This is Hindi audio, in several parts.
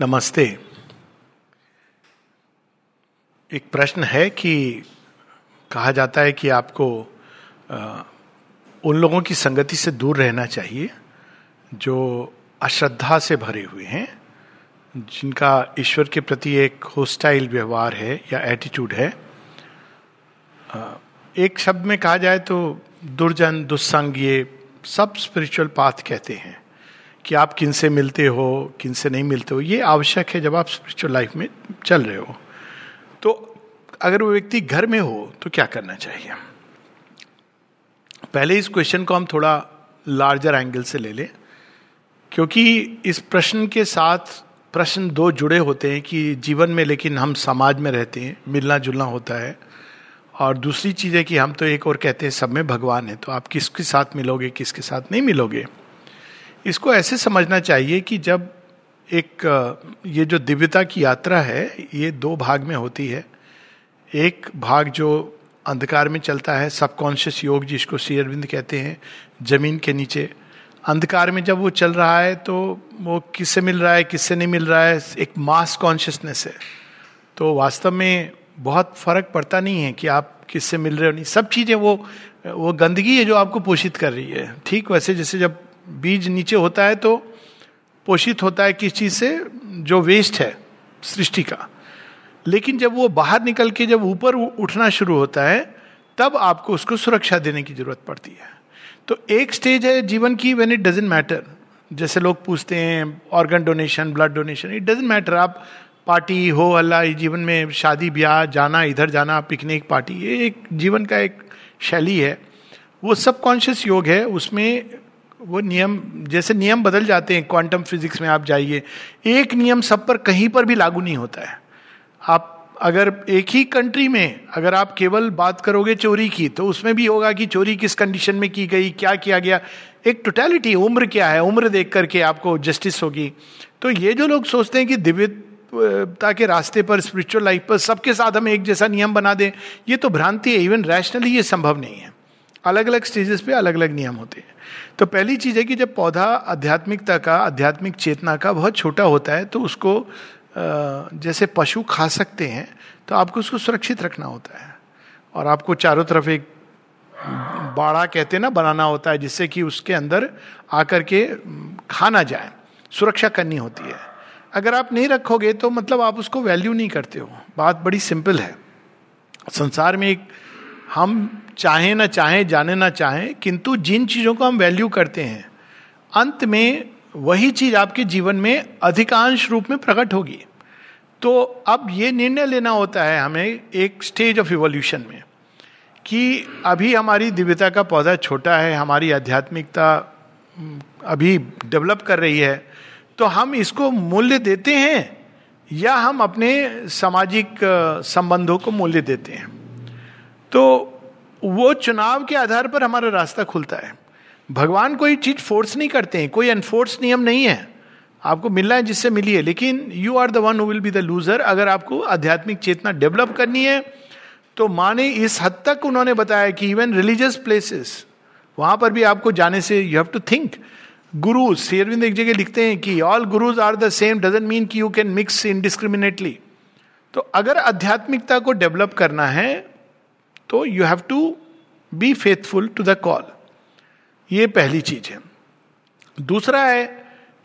नमस्ते। एक प्रश्न है कि कहा जाता है कि आपको आ, उन लोगों की संगति से दूर रहना चाहिए जो अश्रद्धा से भरे हुए हैं जिनका ईश्वर के प्रति एक होस्टाइल व्यवहार है या एटीट्यूड है। आ, एक शब्द में कहा जाए तो दुर्जन दुस्संग ये सब स्पिरिचुअल पाथ कहते हैं। कि आप किन से मिलते हो, किन से नहीं मिलते हो, ये आवश्यक है जब आप स्पिरिचुअल लाइफ में चल रहे हो। तो अगर वो व्यक्ति घर में हो तो क्या करना चाहिए? पहले इस क्वेश्चन को हम थोड़ा लार्जर एंगल से ले लें, क्योंकि इस प्रश्न के साथ प्रश्न दो जुड़े होते हैं कि जीवन में लेकिन हम समाज में रहते हैं, मिलना जुलना होता है। और दूसरी चीज़ है कि हम तो एक और कहते हैं, सब में भगवान है। तो आप किसके साथ मिलोगे, किसके साथ नहीं मिलोगे? इसको ऐसे समझना चाहिए कि जब एक, ये जो दिव्यता की यात्रा है, ये दो भाग में होती है। एक भाग जो अंधकार में चलता है, सबकॉन्शियस योग जिसको श्री अरविंद कहते हैं, ज़मीन के नीचे। अंधकार में जब वो चल रहा है तो वो किससे मिल रहा है, किससे नहीं मिल रहा है, एक मास कॉन्शियसनेस है। तो वास्तव में बहुत फ़र्क पड़ता नहीं है कि आप किससे मिल रहे हो, नहीं, सब चीज़ें वो वो गंदगी है जो आपको पोषित कर रही है। ठीक वैसे जैसे जब बीज नीचे होता है तो पोषित होता है किस चीज़ से? जो वेस्ट है, सृष्टि का। लेकिन जब वो बाहर निकल के जब ऊपर उठना शुरू होता है, तब आपको उसको सुरक्षा देने की ज़रूरत पड़ती है। तो एक स्टेज है जीवन की वेन इट डजेंट मैटर जैसे लोग पूछते हैं organ donation blood donation it doesn't matter आप पार्टी हो, अल्लाह जीवन में शादी, ब्याह, जाना, इधर जाना पिकनिक पार्टी ये एक जीवन का एक शैली है। वो सब कॉन्शियस योग है, उसमें वो नियम, जैसे नियम बदल जाते हैं क्वांटम फिजिक्स में, आप जाइए, एक नियम सब पर कहीं पर भी लागू नहीं होता है। आप अगर एक ही कंट्री में, अगर आप केवल बात करोगे चोरी की तो उसमें भी होगा कि चोरी किस कंडीशन में की गई, क्या किया गया, एक टोटलिटी उम्र क्या है, उम्र देख करके आपको जस्टिस होगी। तो ये जो लोग सोचते हैं कि दिव्यता के रास्ते पर स्पिरिचुअल लाइफ पर सबके साथ हम एक जैसा नियम बना दें, ये तो भ्रांति है इवन रैशनली ये संभव नहीं है। अलग अलग स्टेजेस पे अलग अलग नियम होते हैं। तो पहली चीज़ है कि जब पौधा आध्यात्मिकता का, आध्यात्मिक चेतना का बहुत छोटा होता है तो उसको जैसे पशु खा सकते हैं तो आपको उसको सुरक्षित रखना होता है। और आपको चारों तरफ़ एक बाड़ा कहते हैं ना, बनाना होता है, जिससे कि उसके अंदर आकर के खा ना जाए। सुरक्षा करनी होती है। अगर आप नहीं रखोगे तो मतलब आप उसको वैल्यू नहीं करते हो। बात बड़ी सिंपल है। संसार में एक हम चाहे ना चाहे, जाने ना चाहे, किंतु जिन चीज़ों को हम वैल्यू करते हैं, अंत में वही चीज़ आपके जीवन में अधिकांश रूप में प्रकट होगी। तो अब ये निर्णय लेना होता है हमें एक स्टेज ऑफ़ इवोल्यूशन में कि अभी हमारी दिव्यता का पौधा छोटा है, हमारी आध्यात्मिकता अभी डेवलप कर रही है तो हम इसको मूल्य देते हैं या हम अपने सामाजिक संबंधों को मूल्य देते हैं? तो वो चुनाव के आधार पर हमारा रास्ता खुलता है। भगवान कोई चीज़ फोर्स नहीं करते हैं, कोई अनफोर्स नियम नहीं है। आपको मिलना है जिससे मिलिए लेकिन you are the one who will be the loser अगर आपको आध्यात्मिक चेतना डेवलप करनी है तो माने इस हद तक उन्होंने बताया कि इवन रिलीजियस प्लेसेस वहाँ पर भी आपको जाने से यू हैव टू थिंक गुरु शेरविंद एक जगह लिखते हैं कि all gurus are the same doesn't mean कि यू कैन मिक्स इनडिस्क्रिमिनेटली तो अगर आध्यात्मिकता को डेवलप करना है तो you have to be faithful to the call ये पहली चीज़ है। दूसरा है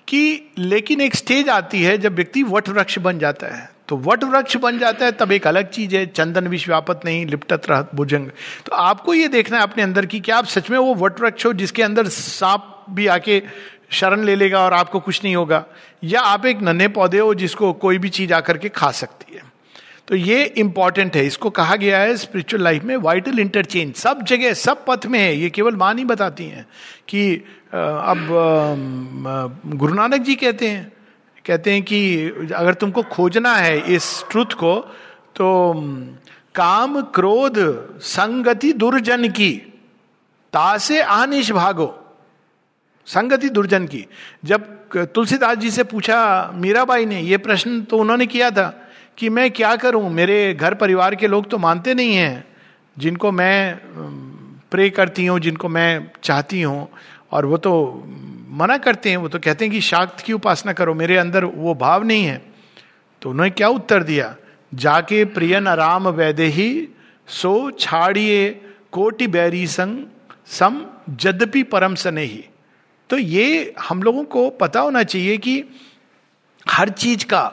कि लेकिन एक स्टेज आती है जब व्यक्ति वट वृक्ष बन जाता है। तो वट वृक्ष बन जाता है तब एक अलग चीज़ है, चंदन विश्वापत नहीं, लिपटत रहत भुजंग। तो आपको ये देखना है अपने अंदर की क्या आप सच में वो वट वृक्ष हो जिसके अंदर सांप भी आके शरण ले लेगा और आपको कुछ नहीं होगा, या आप एक नन्हे पौधे हो जिसको कोई भी चीज़ आकर के खा सकती है। तो ये इंपॉर्टेंट है। इसको कहा गया है स्पिरिचुअल लाइफ में वाइटल इंटरचेंज सब जगह, सब पथ में है। ये केवल माँ नहीं बताती हैं कि अब गुरु नानक जी कहते हैं। कहते हैं कि अगर तुमको खोजना है इस ट्रुथ को तो काम, क्रोध, संगति, दुर्जन की। तासे आनिश, भागो। संगति, दुर्जन की। जब तुलसीदास जी से पूछा, मीराबाई ने, ये प्रश्न तो उन्होंने किया था। कि मैं क्या करूँ? मेरे घर परिवार के लोग तो मानते नहीं हैं। जिनको मैं प्रे करती हूँ, जिनको मैं चाहती हूँ, और वो तो मना करते हैं। वो तो कहते हैं कि शाक्त की उपासना करो, मेरे अंदर वो भाव नहीं है। तो उन्होंने क्या उत्तर दिया? जाके प्रियन आराम वैदे ही सो छाड़िए कोटि बैरी संग, सम जद्यपि परम सने ही तो ये हम लोगों को पता होना चाहिए कि हर चीज़ का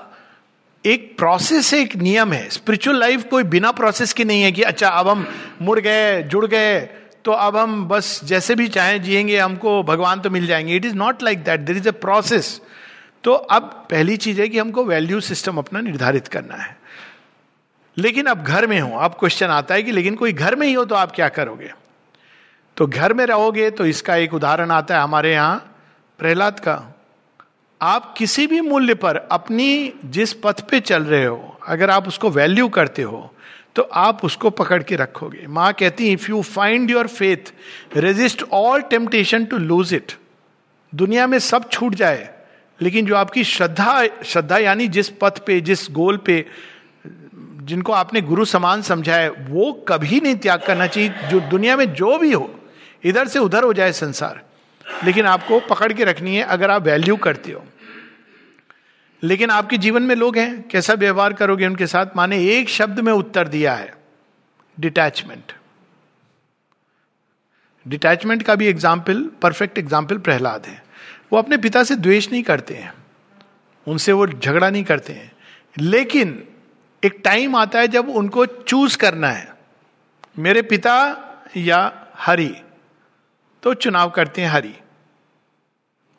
एक प्रोसेस है एक नियम है। स्पिरिचुअल लाइफ कोई बिना प्रोसेस की नहीं है कि अच्छा अब हम मुड़ गए, जुड़ गए तो अब हम बस जैसे भी चाहें जिएँगे, हमको भगवान तो मिल जाएँगे। It is not like that there is a process तो अब पहली चीज़ है कि हमको वैल्यू सिस्टम अपना निर्धारित करना है। लेकिन अब घर में हो अब क्वेश्चन आता है कि, लेकिन कोई घर में ही हो तो आप क्या करोगे? तो घर में रहोगे तो इसका एक उदाहरण आता है हमारे यहाँ, प्रहलाद का। आप किसी भी मूल्य पर अपनी जिस पथ पे चल रहे हो, अगर आप उसको वैल्यू करते हो तो आप उसको पकड़ के रखोगे। माँ कहती if you find your faith resist all temptation to lose it दुनिया में सब छूट जाए, लेकिन जो आपकी श्रद्धा श्रद्धा यानी जिस पथ पे, जिस गोल पे, जिनको आपने गुरु समान समझा है, वो कभी नहीं त्याग करना चाहिए। जो दुनिया में जो भी हो, इधर से उधर हो जाए संसार। लेकिन आपको पकड़ के रखनी है, अगर आप वैल्यू करते हो। लेकिन आपके जीवन में लोग हैं, कैसा व्यवहार करोगे उनके साथ? माने एक शब्द में उत्तर दिया है डिटैचमेंट डिटैचमेंट का भी एग्ज़ाम्पल परफेक्ट एग्ज़ाम्पल प्रहलाद है। वो अपने पिता से द्वेष नहीं करते हैं, उनसे वो झगड़ा नहीं करते हैं। लेकिन एक टाइम आता है जब उनको चूज़ करना है, मेरे पिता या हरि तो चुनाव करते हैं हरि।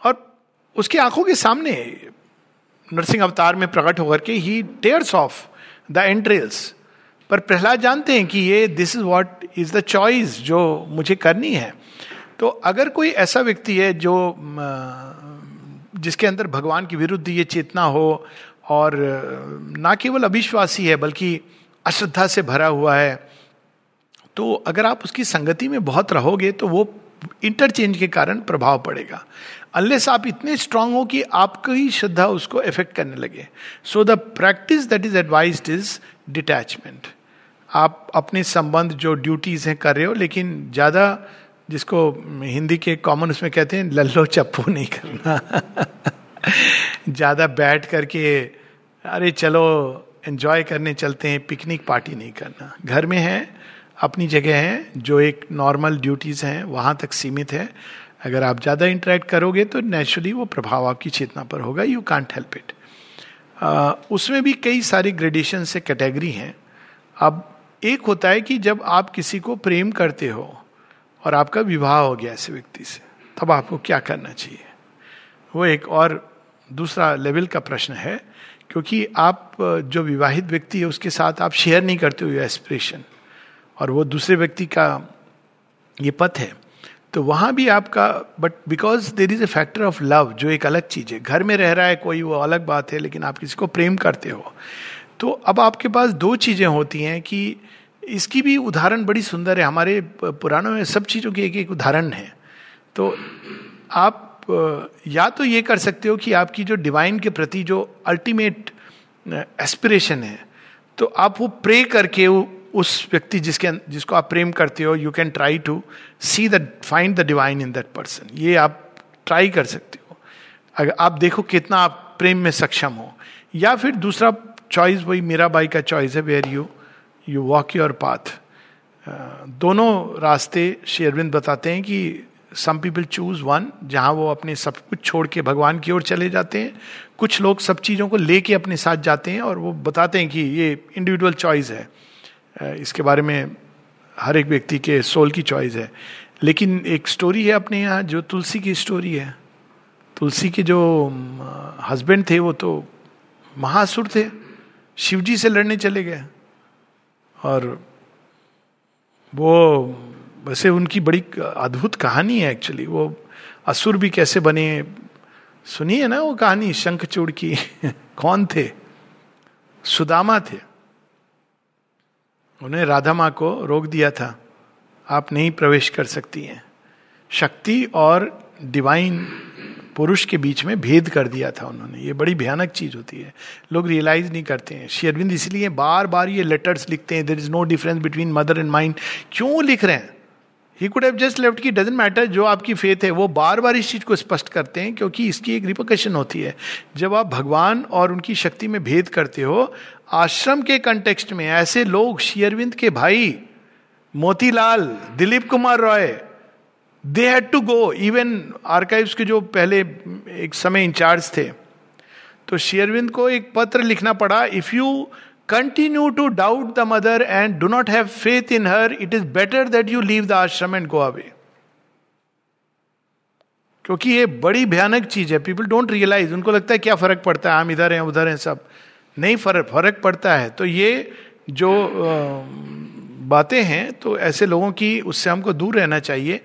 और उसकी आँखों के सामने नरसिंह अवतार में प्रकट होकर के ही टेयर्स ऑफ़ द एंट्रेल्स पर प्रहलाद जानते हैं कि ये this is what is the choice जो मुझे करनी है। तो अगर कोई ऐसा व्यक्ति है जो जिसके अंदर भगवान की विरुद्ध ये चेतना हो और, ना केवल अविश्वासी है, बल्कि अश्रद्धा से भरा हुआ है तो अगर आप उसकी संगति में बहुत रहोगे तो वो इंटरचेंज के कारण प्रभाव पड़ेगा। अनलेस आप इतने स्ट्रांग हो कि आपकी श्रद्धा उसको इफ़ेक्ट करने लगे। So the practice that is advise is detachment आप अपने संबंध जो ड्यूटीज़ हैं कर रहे हो, लेकिन ज़्यादा जिसको हिंदी के कॉमन उसमें कहते हैं, लल्लो चप्पू नहीं करना। ज़्यादा बैठ करके, अरे चलो एंजॉय करने चलते हैं पिकनिक पार्टी नहीं करना। घर में है अपनी जगह हैं, जो एक नॉर्मल ड्यूटीज़ हैं, वहाँ तक सीमित है। अगर आप ज़्यादा इंटरेक्ट करोगे तो नेचुरली वो प्रभाव आपकी चेतना पर होगा यू कांट हेल्प इट उसमें भी कई सारी ग्रेडेशन से कैटेगरी हैं। अब एक होता है कि जब आप किसी को प्रेम करते हो और आपका विवाह हो गया ऐसे व्यक्ति से, तब आपको क्या करना चाहिए? वो एक और दूसरा लेवल का प्रश्न है, क्योंकि आप, जो विवाहित व्यक्ति है, उसके साथ आप शेयर नहीं करते हो एस्पिरेशन और वो दूसरे व्यक्ति का ये पथ है तो वहाँ भी आपका but because there is a factor of love जो एक अलग चीज़ है। घर में रह रहा है कोई, वो अलग बात है, लेकिन आप किसी को प्रेम करते हो। तो अब आपके पास दो चीज़ें होती हैं कि इसकी भी उदाहरण बड़ी सुंदर है। हमारे पुराणों में सब चीज़ों की एक एक उदाहरण है। तो आप या तो ये कर सकते हो कि आपकी जो डिवाइन के प्रति जो अल्टीमेट एस्पिरेशन है तो आप वो प्रे करके उस व्यक्ति जिसके जिसको आप प्रेम करते हो you can try to see the find the divine in that person ये आप ट्राई कर सकते हो। अगर आप देखो कितना आप प्रेम में सक्षम हो। या फिर दूसरा चॉइस वही मेरा बाई का चॉइस है where you you walk your path दोनों रास्ते शेरविंद बताते हैं कि सम पीपल चूज़ वन जहाँ वो अपने सब कुछ छोड़ के भगवान की ओर चले जाते हैं। कुछ लोग सब चीज़ों को लेके अपने साथ जाते हैं और वो बताते हैं कि ये इंडिविजुअल चॉइस है। इसके बारे में हर एक व्यक्ति के सोल की चॉइस है। लेकिन एक स्टोरी है अपने यहाँ, जो तुलसी की स्टोरी है। तुलसी के जो हस्बैंड थे वो तो महासुर थे। शिवजी से लड़ने चले गए। और वो, वैसे उनकी बड़ी अद्भुत कहानी है एक्चुअली वो असुर भी कैसे बने, सुनिए ना वो कहानी शंखचूड़ की। कौन थे? सुदामा थे। उन्हें राधा माँ को रोक दिया था। आप नहीं प्रवेश कर सकती हैं। शक्ति और डिवाइन पुरुष के बीच में भेद कर दिया था उन्होंने। ये बड़ी भयानक चीज़ होती है। लोग रियलाइज़ नहीं करते हैं। शेरविंद इसलिए बार बार ये लेटर्स लिखते हैं। There is no difference between mother and mind क्यों लिख रहे हैं? He could have just left की डजेंट मैटर जो आपकी फेथ है, वो बार बार इस चीज़ को स्पष्ट करते हैं क्योंकि इसकी एक रिपोकशन होती है। जब आप भगवान और उनकी शक्ति में भेद करते हो, आश्रम के कंटेक्स्ट में ऐसे लोग शेयरविंद के भाई, Motilal, Dilip Kumar Roy they had to go even archives के जो पहले एक समय इंचार्ज थे। तो शेयरविंद को एक पत्र लिखना पड़ा if you continue to doubt the mother and do not have faith in her it is better that you leave the ashram and go away क्योंकि ये बड़ी भयानक चीज़ है। पीपल डोंट रियलाइज़ उनको लगता है क्या फ़र्क पड़ता है। हम इधर हैं, उधर हैं, सब। नहीं फ़र्क फ़र्क पड़ता है। तो ये जो बातें हैं तो ऐसे लोगों की, उससे हमको दूर रहना चाहिए।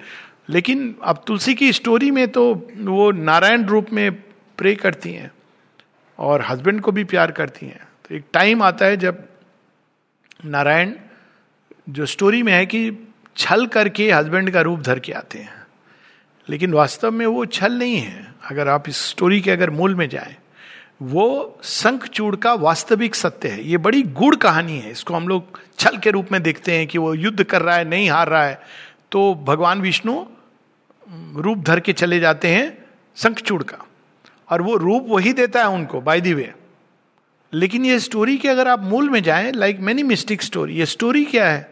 लेकिन अब तुलसी की स्टोरी में तो वो नारायण रूप में प्रे करती हैं। और हस्बैंड को भी प्यार करती हैं। तो एक टाइम आता है जब नारायण जो स्टोरी में है कि छल करके हस्बैंड का रूप धर के आते हैं। लेकिन वास्तव में वो छल नहीं है। अगर आप इस स्टोरी के अगर मूल में जाएँ, वो शंखचूड़ का वास्तविक सत्य है। ये बड़ी गुड़ कहानी है। इसको हम लोग छल के रूप में देखते हैं कि वो युद्ध कर रहा है, नहीं हार रहा है। तो भगवान विष्णु रूप धर के चले जाते हैं शंखचूड़ का। और वो रूप वही देता है उनको बाय दी वे लेकिन ये स्टोरी के अगर आप मूल में जाएँ लाइक मेनी मिस्टिक स्टोरी ये स्टोरी क्या है?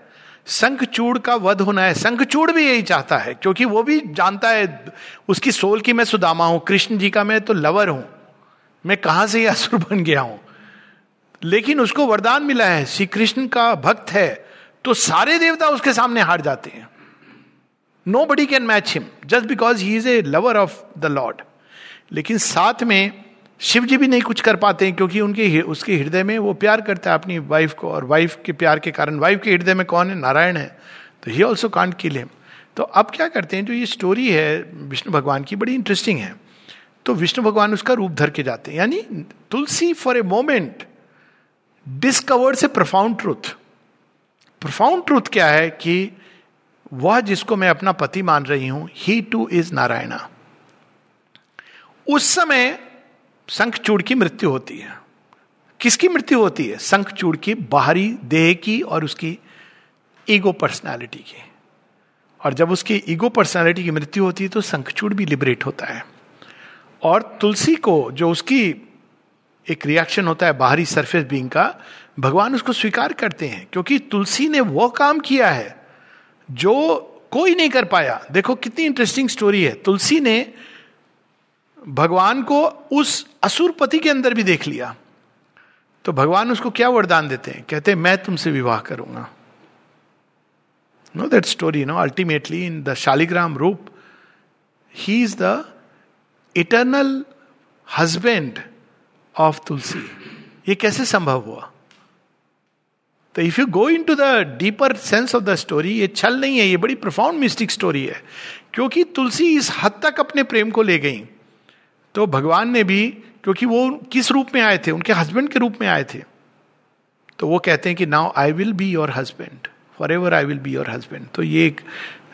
शंखचूड़ का वध होना है। शंखचूड़ भी यही चाहता है, क्योंकि वो भी जानता है, उसकी सोल की मैं सुदामा हूँ, कृष्ण जी का मैं तो लवर हूँ। मैं कहाँ से यह असुर बन गया हूँ? लेकिन उसको वरदान मिला है, श्री कृष्ण का भक्त है तो सारे देवता उसके सामने हार जाते हैं। Nobody can match him just because he is a lover of the Lord लेकिन साथ में शिव जी भी नहीं कुछ कर पाते हैं क्योंकि उनके उसके हृदय में वो प्यार करता है अपनी वाइफ को और वाइफ के प्यार के कारण। वाइफ के हृदय में कौन है? नारायण है। तो he also can't kill him तो अब क्या करते हैं? जो ये स्टोरी है, विष्णु भगवान की बड़ी इंटरेस्टिंग है। तो विष्णु भगवान उसका रूप धर के जाते हैं। यानी Tulsi for a moment discovered से प्रफाउंड ट्रूथ प्रफाउंड ट्रूथ क्या है कि वह जिसको मैं अपना पति मान रही हूँ ही टू इज़ नारायणा। उस समय शंखचूड़ की मृत्यु होती है। किसकी मृत्यु होती है? शंखचूड़ की, बाहरी देह की और उसकी ईगो पर्सनालिटी की। और जब उसकी ईगो पर्सनालिटी की मृत्यु होती है तो शंखचूड़ भी लिबरेट होता है। और तुलसी को जो उसकी एक रिएक्शन होता है बाहरी सरफेस बींग का, भगवान उसको स्वीकार करते हैं, क्योंकि तुलसी ने वो काम किया है जो कोई नहीं कर पाया। देखो कितनी इंटरेस्टिंग स्टोरी है। तुलसी ने भगवान को उस असुरपति के अंदर भी देख लिया। तो भगवान उसको क्या वरदान देते हैं? कहते हैं, मैं तुमसे विवाह करूँगा। No that story no ultimately in the Shaligram रूप he is the eternal husband of Tulsi ये कैसे संभव हुआ? तो if you go into the deeper sense of the story ये छल नहीं है, ये बड़ी प्रोफाउंड मिस्टिक स्टोरी है, क्योंकि तुलसी इस हद तक अपने प्रेम को ले गई। तो भगवान ने भी, क्योंकि वो किस रूप में आए थे? उनके हस्बैंड के रूप में आए थे। तो वो कहते हैं कि now I will be your husband for ever I will be your husband तो ये एक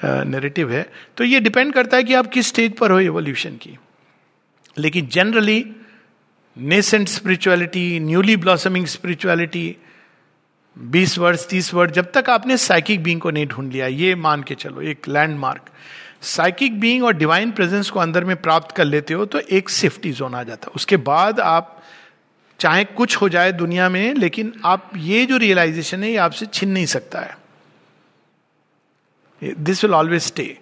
नेरेटिव है। तो ये डिपेंड करता है कि आप किस स्टेज पर हो एवोल्यूशन की। लेकिन generally nascent spirituality newly blossoming spirituality बीस वर्ष, तीस वर्ष, जब तक आपने साइकिक बींग को नहीं ढूंढ लिया, ये मान के चलो, एक लैंडमार्क साइकिक बीइंग और डिवाइन प्रेजेंस को अंदर में प्राप्त कर लेते हो तो एक सेफ्टी जोन आ जाता है। उसके बाद आप चाहे कुछ हो जाए दुनिया में, लेकिन आप ये जो रियलाइजेशन है, ये आपसे छिन नहीं सकता है। This will always stay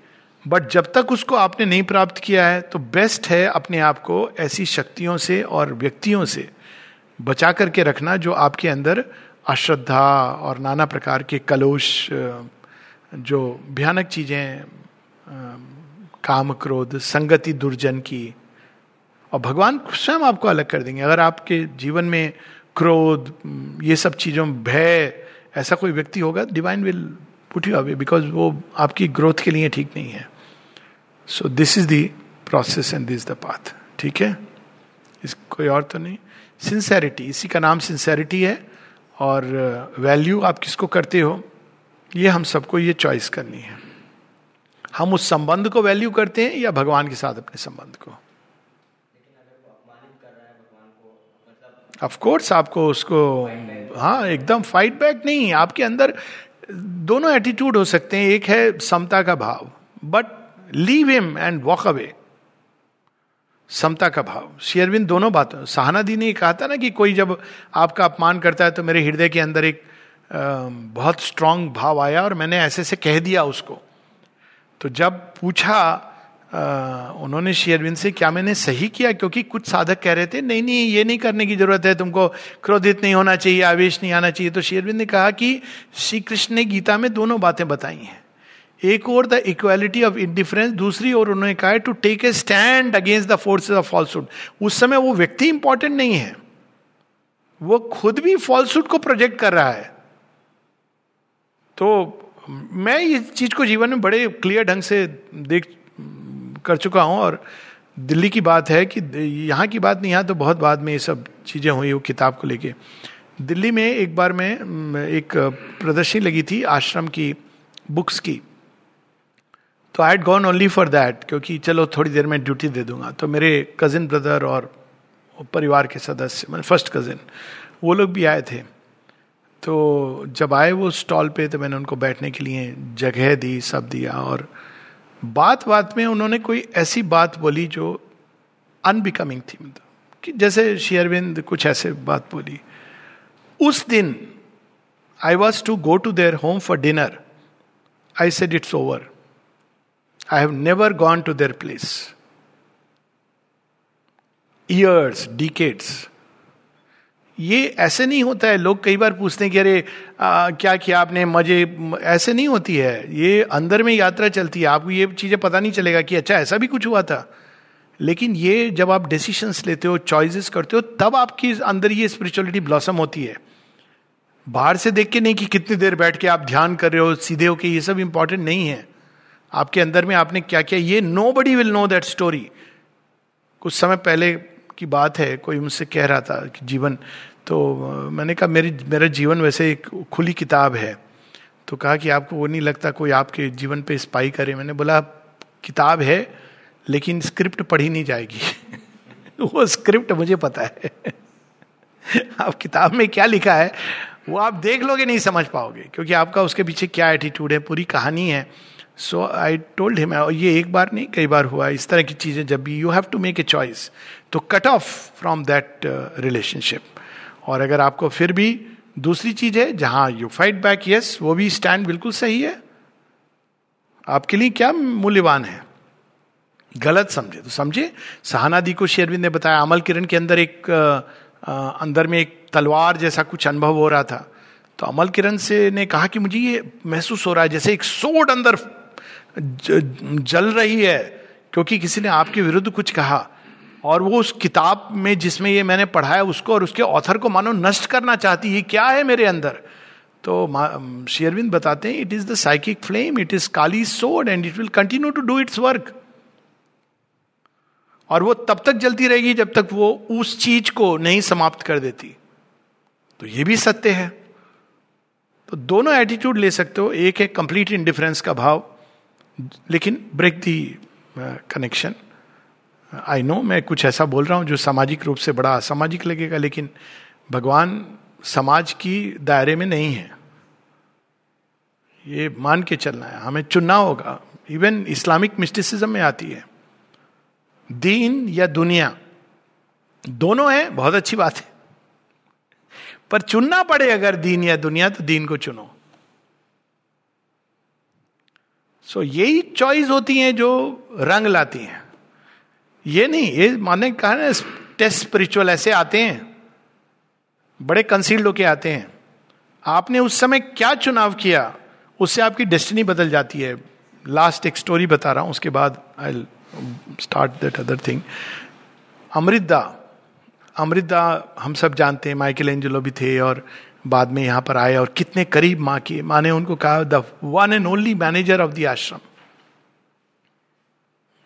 but जब तक उसको आपने नहीं प्राप्त किया है तो बेस्ट है अपने आप को ऐसी शक्तियों से और व्यक्तियों से बचा करके रखना जो आपके अंदर अश्रद्धा और नाना प्रकार के कलोश जो भयानक चीज़ें काम क्रोध संगति दुर्जन की। और भगवान स्वयं आपको अलग कर देंगे। अगर आपके जीवन में क्रोध ये सब चीज़ों भय, ऐसा कोई व्यक्ति होगा divine will put you away because वो आपकी ग्रोथ के लिए ठीक नहीं है। So this is the process and this the path ठीक है? इस, कोई और तो नहीं? सिंसेरिटी इसी का नाम सिंसेरिटी है। और वैल्यू आप किसको करते हो? ये हम सबको ये चॉइस करनी है। हम उस संबंध को वैल्यू करते हैं या भगवान के साथ अपने संबंध को? ऑफ़ कोर्स आपको उसको हाँ एकदम फाइट बैक नहीं, आपके अंदर दोनों एटीट्यूड हो सकते हैं, एक है समता का भाव but leave him and walk away समता का भाव। शेयरविंद दोनों बातों, सहाना दी ने कहा था ना कि कोई जब आपका अपमान करता है तो मेरे हृदय के अंदर एक बहुत स्ट्रांग भाव आया और मैंने ऐसे से कह दिया उसको। तो जब पूछा उन्होंने शेयरविंद से, क्या मैंने सही किया? क्योंकि कुछ साधक कह रहे थे, नहीं नहीं, ये नहीं करने की ज़रूरत है, तुमको क्रोधित नहीं होना चाहिए, आवेश नहीं आना चाहिए। तो शेयरविंद ने कहा कि श्री कृष्ण ने गीता में दोनों बातें बताई हैं। एक और द इक्वालिटी ऑफ़ इंडिफरेंस, दूसरी ओर उन्होंने कहा to take a stand against the forces of falsehood उस समय वो व्यक्ति इंपॉर्टेंट नहीं है। वो खुद भी फॉल्सुड को प्रोजेक्ट कर रहा है। तो मैं इस चीज़ को जीवन में बड़े क्लियर ढंग से देख, कर चुका हूँ और दिल्ली की बात है कि यहाँ की बात नहीं, यहाँ तो बहुत बाद में ये सब चीज़ें हुई, वो किताब को लेके। दिल्ली में एक बार में एक प्रदर्शनी लगी थी आश्रम की, बुक्स की। तो I had gone only for that क्योंकि चलो थोड़ी देर में ड्यूटी दे दूँगा। तो मेरे कजिन ब्रदर और परिवार के सदस्य मतलब फ़र्स्ट कजिन वो लोग भी आए थे। तो जब आए वो स्टॉल पे तो मैंने उनको बैठने के लिए जगह दी, सब दिया। और बात बात में उन्होंने कोई ऐसी बात बोली जो अनबिकमिंग थी मतलब। कि जैसे शेयरविंद कुछ ऐसे बात बोली। उस दिन I was to go to their home for dinner I said it's over I have never gone to their place years decades ये ऐसे नहीं होता है। लोग कई बार पूछते हैं कि अरे आ, क्या किया आपने? मज़े ऐसे नहीं होती है। ये अंदर में यात्रा चलती है। आपको ये चीज़ें पता नहीं चलेगा कि अच्छा ऐसा भी कुछ हुआ था। लेकिन ये जब आप डिसीशंस लेते हो चॉइसेस करते हो तब आपकी अंदर ये स्पिरिचुअलिटी ब्लॉसम होती है। बाहर से देख के नहीं कि कितनी देर बैठ के आप ध्यान कर रहे हो सीधे हो के ये सब इंपॉर्टेंट नहीं है। आपके अंदर में आपने क्या किया? ये nobody will know that story कुछ समय पहले की बात है, कोई मुझसे कह रहा था कि जीवन तो मैंने कहा, मेरी, मेरा जीवन वैसे एक खुली किताब है। तो कहा कि आपको वो नहीं लगता कोई आपके जीवन पे स्पाई करे। मैंने बोला, किताब है, लेकिन स्क्रिप्ट पढ़ी नहीं जाएगी। वो स्क्रिप्ट मुझे पता है। आप किताब में क्या लिखा है, वो आप देख लोगे, नहीं समझ पाओगे, क्योंकि आपका उसके पीछे क्या एटीट्यूड है, पूरी कहानी है। सो आई टोल्ड हिम ये एक बार नहीं कई बार हुआ इस तरह की चीज़ें जब भी you have to make a choice तो cut off from that relationship और अगर आपको फिर भी दूसरी चीज़ है जहाँ यू फाइट बैक यस वो भी स्टैंड बिल्कुल सही है। आपके लिए क्या मूल्यवान है? गलत समझे। तो समझे सहानादि को शेरविंद ने बताया अमल किरण के अंदर एक आ, अंदर में एक तलवार जैसा कुछ अनुभव हो रहा था। तो अमल किरण से ने कहा कि मुझे ये महसूस हो रहा है जैसे एक सोड अंदर जल रही है, क्योंकि किसी ने आपके विरुद्ध कुछ कहा। और वो उस किताब में जिसमें ये मैंने पढ़ा है, उसको और उसके ऑथर को मानो नष्ट करना चाहती है। क्या है मेरे अंदर? तो शेयरविंद बताते हैं it is the psychic flame it is called soul and it will continue to do its work और वो तब तक जलती रहेगी जब तक वो उस चीज़ को नहीं समाप्त कर देती। तो ये भी सत्य है। तो दोनों एटीट्यूड ले सकते हो, एक है कंप्लीट इंडिफरेंस का भाव लेकिन break the connection I know मैं कुछ ऐसा बोल रहा हूँ जो सामाजिक रूप से बड़ा असामाजिक लगेगा, लेकिन भगवान समाज की दायरे में नहीं है। ये मान के चलना है। हमें चुनना होगा। इवन इस्लामिक मिस्टिसिज्म में आती है। दीन या दुनिया, दोनों है, बहुत अच्छी बात है। पर चुनना पड़े अगर दीन या दुनिया तो दीन को चुनो। सो so, यही चॉइस होती हैं जो रंग लाती हैं। ये नहीं ये माने कहा ना टेस्ट स्पिरिचुअल ऐसे आते हैं। बड़े कंसील्ड होके आते हैं। आपने उस समय क्या चुनाव किया उससे आपकी डेस्टिनी बदल जाती है। लास्ट एक स्टोरी बता रहा हूँ उसके बाद I start that other thing Amritda Amritda हम सब जानते हैं माइकल एंजलो भी थे और बाद में यहाँ पर आए और कितने करीब माँ की, माँ ने उनको कहा the one and only manager of the ashram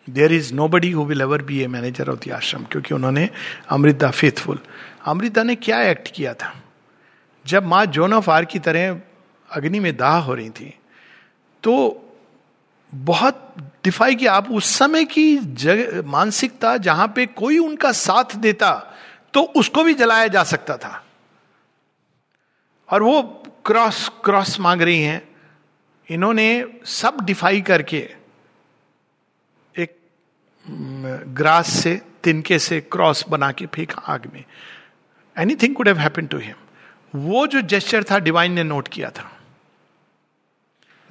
there is nobody who will ever be a manager of the ashram क्योंकि उन्होंने अमृता फेथफुल अमृता ने क्या एक्ट किया था? जब माँ जोन ऑफ़ आर की तरह अग्नि में दाह हो रही थी तो बहुत डिफाई किया आप उस समय की जग, मानसिकता जहाँ पे कोई उनका साथ देता तो उसको भी जलाया जा सकता था। और वो क्रॉस क्रॉस मांग रही हैं। इन्होंने सब डिफाई करके एक ग्रास से, तिनके से क्रॉस बना के फेंका आग में। Anything could have happen to him वो जो जेस्चर था डिवाइन ने नोट किया था।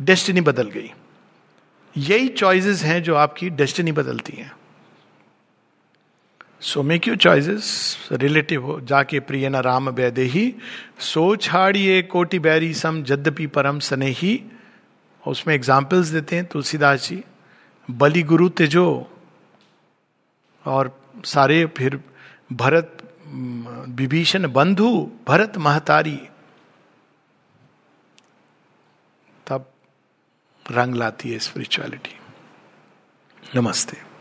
डेस्टिनी बदल गई। यही चॉइसेस हैं जो आपकी डेस्टिनी बदलती हैं। So make you choices relative हो जाके प्रिय न राम वैदे ही सो छाड़िए कोटि बैरी सम जद्यपि परम सने ही उसमें एग्जाम्पल्स देते हैं तुलसीदास जी बलि गुरु तेजो और सारे फिर भरत विभीषण बंधु भरत महतारी तब रंग लाती है स्पिरिचुअलिटी नमस्ते